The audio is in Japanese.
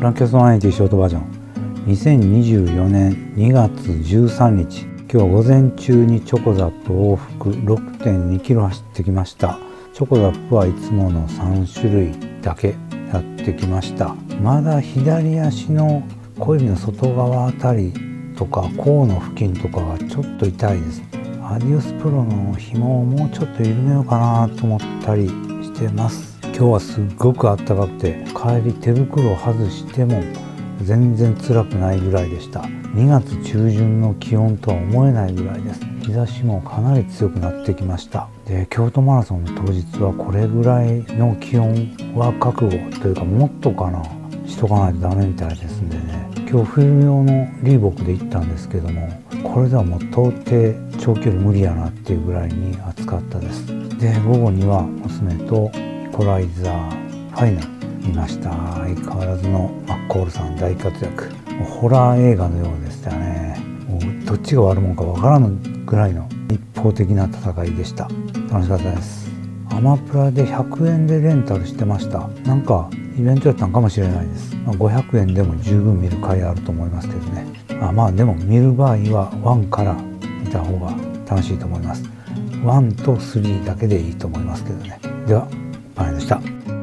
ランキャスト90ショートバージョン。2024年2月13日。今日は午前中にチョコザップ往復6 2キロ走ってきました。チョコザップはいつもの3種類だけやってきました。まだ左足の小指の外側あたりとか甲の付近とかがちょっと痛いです。アディオスプロの紐をもうちょっと緩めようかなと思ったりしてます。今日はすっごく暖かくて帰り手袋を外しても全然辛くないぐらいでした。2月中旬の気温とは思えないぐらいです。日差しもかなり強くなってきました。で京都マラソンの当日はこれぐらいの気温は覚悟というかもっとかな。しとかないとダメみたいですんでね。今日冬用のリーボックで行ったんですけどもこれではもう到底長距離無理やなっていうぐらいに暑かったです。で午後には娘とイコライザーファイナル見ました。相変わらずのマッコールさん大活躍。ホラー映画のようでしたね。もうどっちが悪者かわからぬぐらいの一方的な戦いでした。楽しかったです。アマプラで100円でレンタルしてました。なんかイベントやったんかもしれないです、500円でも十分見る回あると思いますけどね。あまあでも見る場合は1から見た方が楽しいと思います。1と3だけでいいと思いますけどね。ではパネでした。